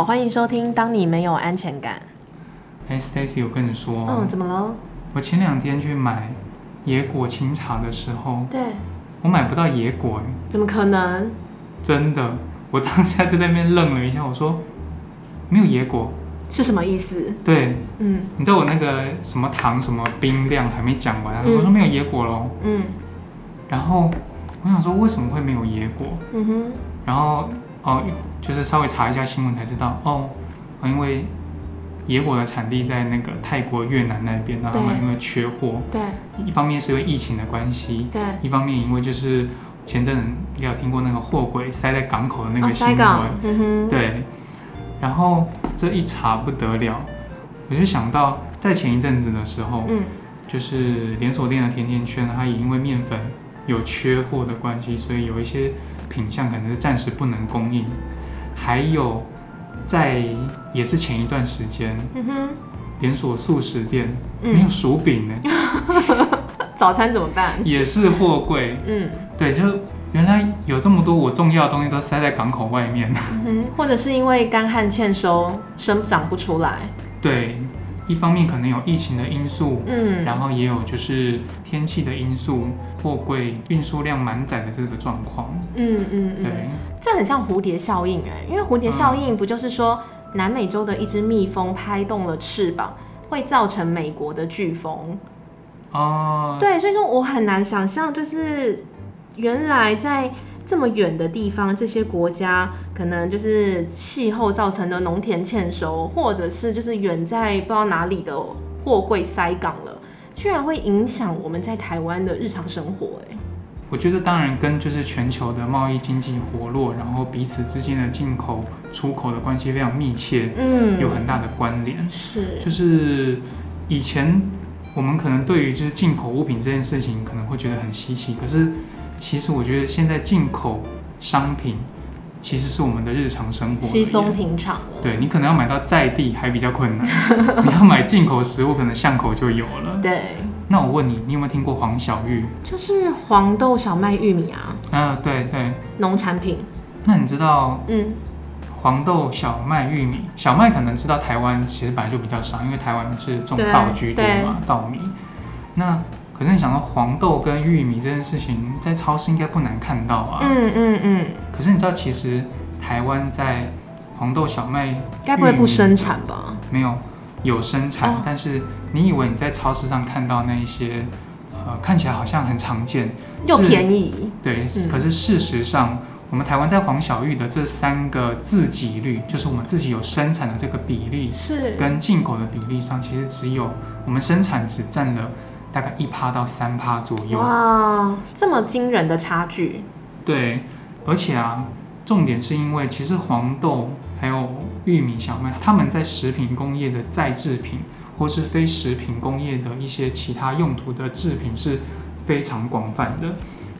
好，欢迎收听。当你没有安全感，哎，Stacy，我跟你说，嗯，怎么了？我前两天去买野果清茶的时候，对，我买不到野果，怎么可能？真的，我当下在那边愣了一下，我说没有野果是什么意思？对，嗯你知道我那个什么糖什么冰量还没讲完，嗯我说没有野果喽。嗯然后我想说为什么会没有野果，嗯哼，然后哦，就是稍微查一下新闻才知道，哦，哦因为野果的产地在那个泰国、越南那边，然后他们因为缺货，对。一方面是因为疫情的关系，对，一方面因为就是前阵子也有听过那个货柜塞在港口的那哦，个新闻，嗯哼，对，然后这一查不得了，我就想到在前一阵子的时候，嗯。就是连锁店的甜甜圈，它也因为面粉有缺货的关系，所以有一些品相可能是暂时不能供应，还有在也是前一段时间，嗯哼，连锁素食店嗯没有薯饼呢，早餐怎么办？也是货柜。嗯对，就原来有这么多我重要的东西都塞在港口外面。或者是因为干旱欠收，生长不出来，对，一方面可能有疫情的因素，嗯，然后也有就是天气的因素，货柜运输量满载的这个状况。嗯嗯嗯，对，这很像蝴蝶效应哎，因为蝴蝶效应不就是说南美洲的一只蜜蜂拍动了翅膀，会造成美国的飓风。哦，对，所以说我很难想象，就是原来在这么远的地方，这些国家可能就是气候造成的农田欠收，或者是就是远在不知道哪里的货柜塞港了，居然会影响我们在台湾的日常生活哎。我觉得当然跟就是全球的贸易经济活络，然后彼此之间的进口、出口的关系非常密切，嗯，有很大的关联。是，就是以前我们可能对于就是进口物品这件事情可能会觉得很稀奇，可是其实我觉得现在进口商品其实是我们的日常生活稀松平常了。对你可能要买到在地还比较困难，你要买进口食物可能巷口就有了。对，那我问你，你有没有听过黄小玉？就是黄豆、小麦、玉米啊，嗯、对对。农产品。那你知道嗯，黄豆、小麦、玉米？小麦可能知道台湾其实本来就比较少，因为台湾是种对稻居多对嘛，稻米。那可是你想到黄豆跟玉米这件事情，在超市应该不难看到啊。嗯嗯嗯，可是你知道，其实台湾在黄豆、小麦该不会不生产吧？没有有生产，哦但是你以为你在超市上看到那一些，呃，看起来好像很常见，又便宜。对，嗯可是事实上，我们台湾在黄小玉的这三个自给率，就是我们自己有生产的这个比例，是。跟进口的比例上，其实只有我们生产只占了大概一趴到三趴左右。哇，这么惊人的差距。对，而且啊，重点是因为其实黄豆还有玉米、小麦，他们在食品工业的再制品，或是非食品工业的一些其他用途的制品是非常广泛的。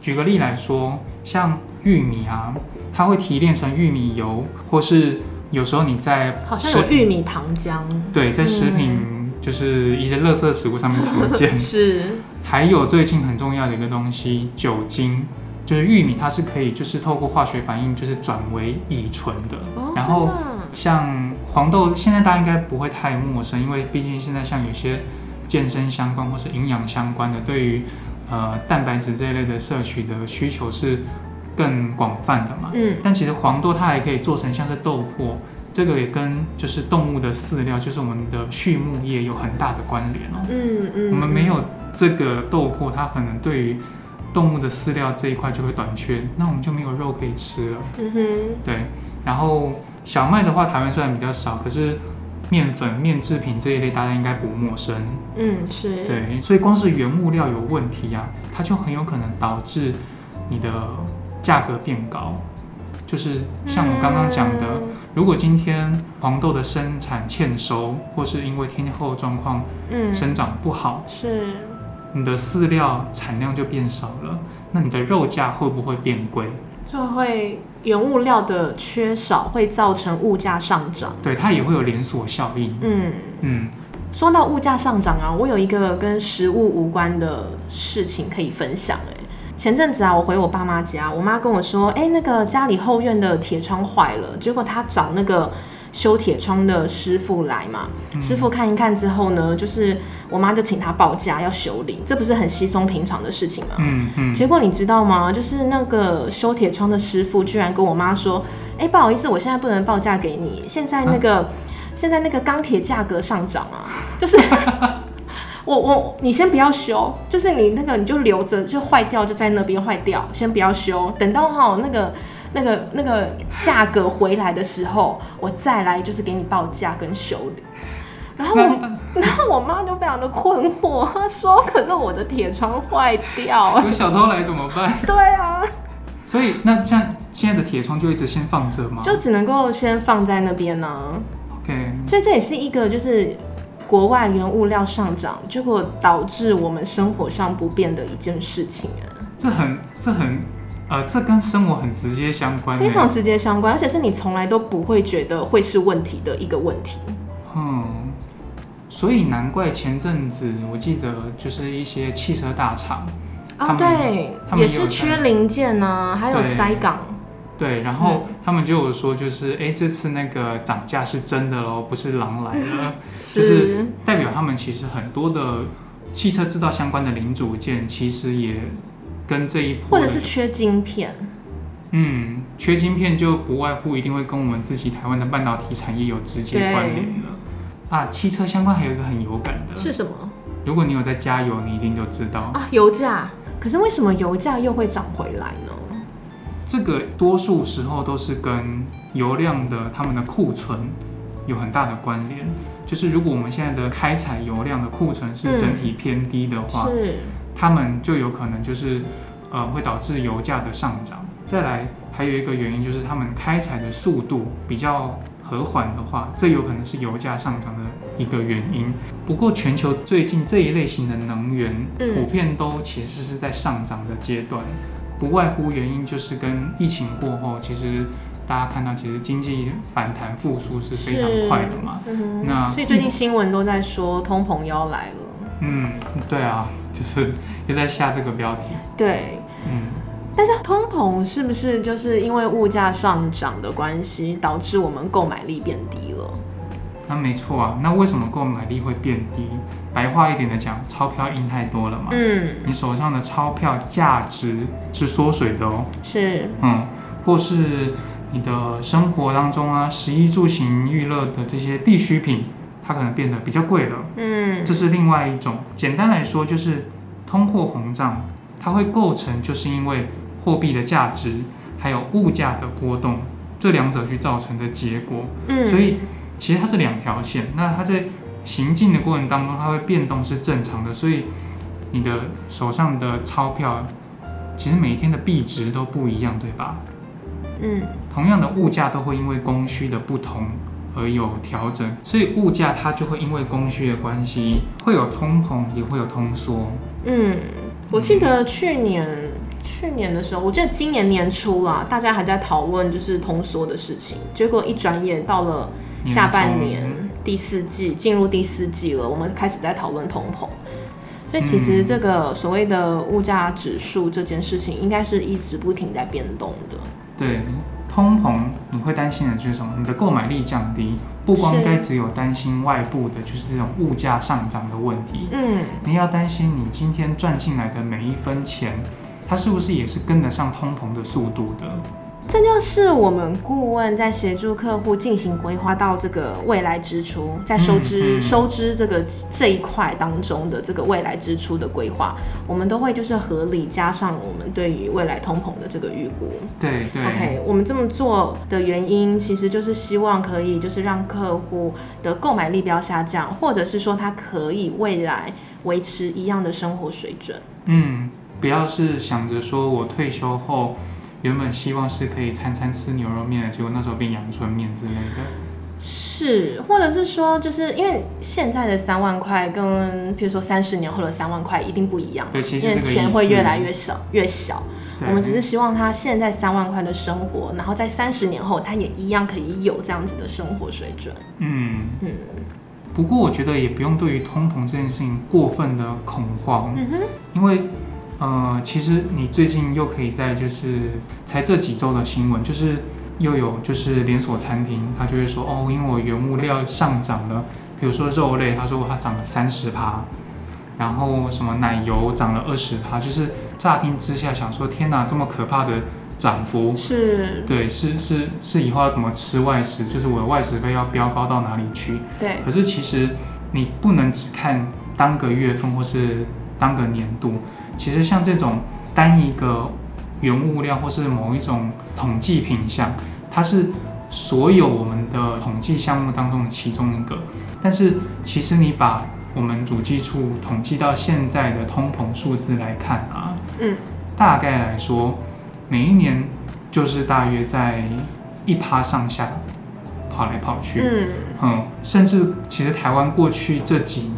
举个例来说，像玉米啊，它会提炼成玉米油，或是有时候你在好像食有玉米糖浆。对在食品就是一些垃圾食物上面常见。是。还有最近很重要的一个东西，酒精，就是玉米，它是可以就是透过化学反应就是转为乙醇的。哦，然后像黄豆，现在大家应该不会太陌生，因为毕竟现在像有些健身相关或是营养相关的，对于呃蛋白质这一类的摄取的需求是更广泛的嘛。嗯，但其实黄豆它还可以做成像是豆粕，这个也跟就是动物的饲料，就是我们的畜牧业有很大的关联哦。嗯嗯，我们没有这个豆粕，它可能对于动物的饲料这一块就会短缺，那我们就没有肉可以吃了。嗯哼，对，然后小麦的话，台湾虽然比较少，可是面粉、面制品这一类大家应该不陌生。嗯是，，对，所以光是原物料有问题啊，它就很有可能导致你的价格变高。就是像我刚刚讲的，如果今天黄豆的生产欠收，或是因为天候状况嗯，生长不好，是，你的饲料产量就变少了，那你的肉价会不会变贵？就会原物料的缺少会造成物价上涨。对，它也会有连锁效应。嗯，嗯，说到物价上涨啊，我有一个跟食物无关的事情可以分享、欸。前阵子啊，我回我爸妈家，我妈跟我说，哎、那个家里后院的铁窗坏了，结果她找那个修铁窗的师傅来嘛，嗯。师傅看一看之后呢，就是我妈就请他报价要修理，这不是很稀松平常的事情吗？嗯嗯，结果你知道吗？就是那个修铁窗的师傅居然跟我妈说：“哎、不好意思，我现在不能报价给你，现在那个、现在那个钢铁价格上涨啊，就是 我我你先不要修，就是你那个你就留着，就坏掉就在那边坏掉，先不要修，等到哈那个那个那个价格回来的时候，我再来就是给你报价跟修理。”然后我，然后我妈就非常的困惑，她说：“可是我的铁窗坏掉了。”有小偷来怎么办？对啊，所以那像现在的铁窗就一直先放着吗？就只能够先放在那边呢、OK，所以这也是一个就是国外原物料上涨，结果导致我们生活上不便的一件事情啊，这很这很呃，这跟生活很直接相关欸。非常直接相关，而且是你从来都不会觉得会是问题的一个问题。嗯，所以难怪前阵子我记得就是一些汽车大厂，啊，们对也是缺零件呢、还有对塞港。对，然后他们就有说，就是哎、诶这次那个涨价是真的喽，不是狼来了，就是代表他们其实很多的汽车制造相关的零组件，其实也跟这一波或者是缺晶片，嗯，缺晶片就不外乎一定会跟我们自己台湾的半导体产业有直接关联了。啊，汽车相关还有一个很有感的，是什么如果你有在加油，你一定就知道，啊？油价。可是为什么油价又会涨回来呢？这个多数时候都是跟油量的他们的库存有很大的关联。就是如果我们现在的开采油量的库存是嗯整体偏低的话，是，他们就有可能就是呃会导致油价的上涨。再来还有一个原因就是他们开采的速度比较和缓的话，这有可能是油价上涨的一个原因。不过全球最近这一类型的能源嗯普遍都其实是在上涨的阶段，不外乎原因就是跟疫情过后，其实大家看到其实经济反弹复苏是非常快的嘛。嗯那所以最近新闻都在说通膨要来了。嗯，对啊，就是又在下这个标题。对，嗯。但是通膨是不是就是因为物价上涨的关系，导致我们购买力变低了？那没错啊，那为什么购买力会变低？白话一点的讲，钞票印太多了嘛，嗯，你手上的钞票价值是缩水的哦，是，嗯，或是你的生活当中啊，食衣住行娱乐的这些必需品，它可能变得比较贵了，嗯，这是另外一种。简单来说，就是通货膨胀，它会构成就是因为货币的价值还有物价的波动，这两者去造成的结果。嗯，所以其实它是两条线，那它在行进的过程当中，它会变动是正常的，所以你的手上的钞票，其实每一天的币值都不一样，对吧？嗯，同样的物价都会因为供需的不同而有调整，所以物价它就会因为供需的关系，会有通膨，也会有通缩。嗯，我记得去年去年的时候，我记得今年年初啦，大家还在讨论就是通缩的事情，结果一转眼到了下半年中第四季，进入第四季了，我们开始在讨论通膨。所以其实嗯这个所谓的物价指数这件事情，应该是一直不停在变动的。对，通膨你会担心的就是什么？你的购买力降低，不光该只有担心外部的，就是这种物价上涨的问题，嗯，你要担心你今天赚进来的每一分钱，它是不是也是跟得上通膨的速度的？这就是我们顾问在协助客户进行规划到这个未来支出，在收支、嗯嗯收支这个这一块当中的这个未来支出的规划，我们都会就是合理加上我们对于未来通膨的这个预估。对对 OK，我们这么做的原因，其实就是希望可以就是让客户的购买力不要下降，或者是说他可以未来维持一样的生活水准。嗯，不要是想着说我退休后原本希望是可以餐餐吃牛肉面的，结果那时候变阳春面之类的。是，或者是说，就是因为现在的三万块跟，譬如说三十年后的三万块一定不一样，对其实钱会越来越少，越小。我们只是希望他现在三万块的生活，然后在三十年后，他也一样可以有这样子的生活水准。嗯，嗯不过我觉得也不用对于通膨这件事情过分的恐慌，嗯哼，因为呃，其实你最近又可以在就是才这几周的新闻，就是又有就是连锁餐厅，他就会说哦，因为我原物料上涨了，比如说肉类，他说它涨了三十趴，然后什么奶油涨了二十趴，就是乍听之下想说天哪，这么可怕的涨幅，是，对，是是是以后要怎么吃外食，就是我的外食费要飙高到哪里去？对，可是其实你不能只看当个月份或是当个年度，其实像这种单一个原物料或是某一种统计品项，它是所有我们的统计项目当中的其中一个。但是其实你把我们主计处统计到现在的通膨数字来看啊，嗯，大概来说，每一年就是大约在一趴上下跑来跑去。嗯，嗯，甚至其实台湾过去这几年，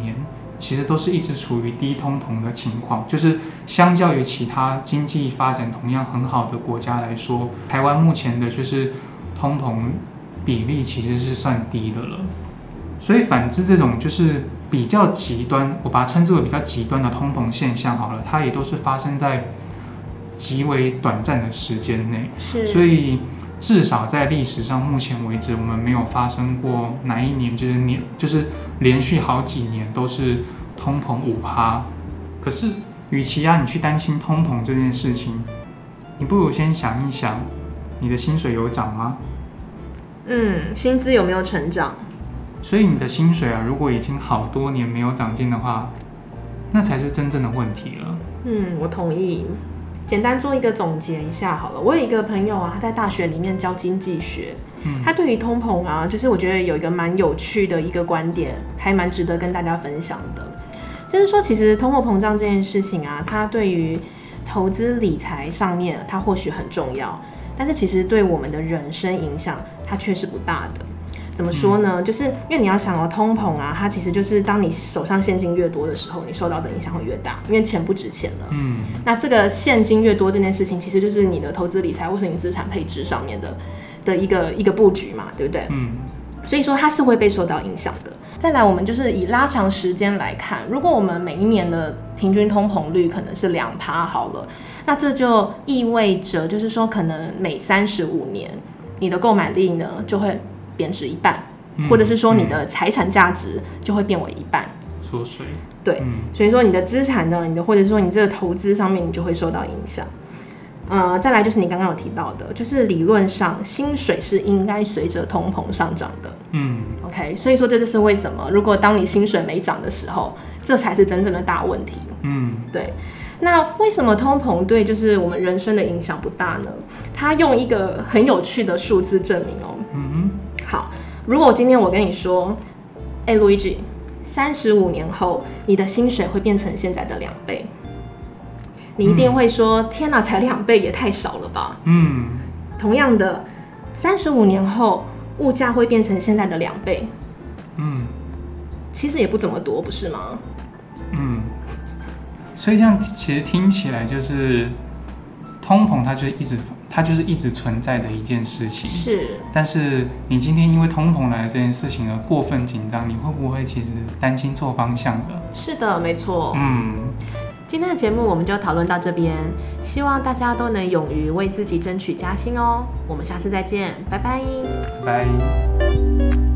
其实都是一直处于低通膨的情况，就是相较于其他经济发展同样很好的国家来说，台湾目前的就是通膨比例其实是算低的了。所以反之，这种就是比较极端，我把它称之为比较极端的通膨现象好了，它也都是发生在极为短暂的时间内。是，所以至少在历史上，目前为止，我们没有发生过哪一年就是年就是连续好几年都是通膨五趴。可是，与其啊你去担心通膨这件事情，你不如先想一想，你的薪水有涨吗？嗯，薪资有没有成长？所以你的薪水啊，如果已经好多年没有涨进的话，那才是真正的问题了。嗯，我同意。简单做一个总结一下好了。我有一个朋友啊，他在大学里面教经济学，嗯他对于通膨啊，就是我觉得有一个蛮有趣的一个观点，还蛮值得跟大家分享的。就是说，其实通货膨胀这件事情啊，它对于投资理财上面，它或许很重要，但是其实对我们的人生影响，它却是不大的。怎么说呢？就是因为你要想哦，通膨啊，它其实就是当你手上现金越多的时候，你受到的影响会越大，因为钱不值钱了。嗯那这个现金越多这件事情，其实就是你的投资理财或是你资产配置上面的的一个一个布局嘛，对不对？嗯所以说它是会被受到影响的。再来，我们就是以拉长时间来看，如果我们每一年的平均通膨率可能是两趴好了，那这就意味着就是说，可能每三十五年，你的购买力呢就会贬值一半，嗯或者是说你的财产价值就会变为一半。缩水。对，嗯所以说你的资产呢，你的或者说你这个投资上面，你就会受到影响。呃，再来就是你刚刚有提到的，就是理论上薪水是应该随着通膨上涨的。嗯 OK，所以说这就是为什么，如果当你薪水没涨的时候，这才是真正的大问题。嗯对，那为什么通膨对就是我们人生的影响不大呢？他用一个很有趣的数字证明哦。嗯好，如果今天我跟你说，哎、路易吉，三十五年后你的薪水会变成现在的两倍，你一定会说，天哪，才两倍也太少了吧？嗯同样的，三十五年后物价会变成现在的两倍，嗯其实也不怎么多，不是吗？嗯，所以这样其实听起来就是通膨，它就是一直它就是一直存在的一件事情。是，但是你今天因为通膨来这件事情而过分紧张，你会不会其实担心错方向的？是的，没错。嗯，今天的节目我们就讨论到这边，希望大家都能勇于为自己争取加薪哦。我们下次再见，拜拜。拜拜。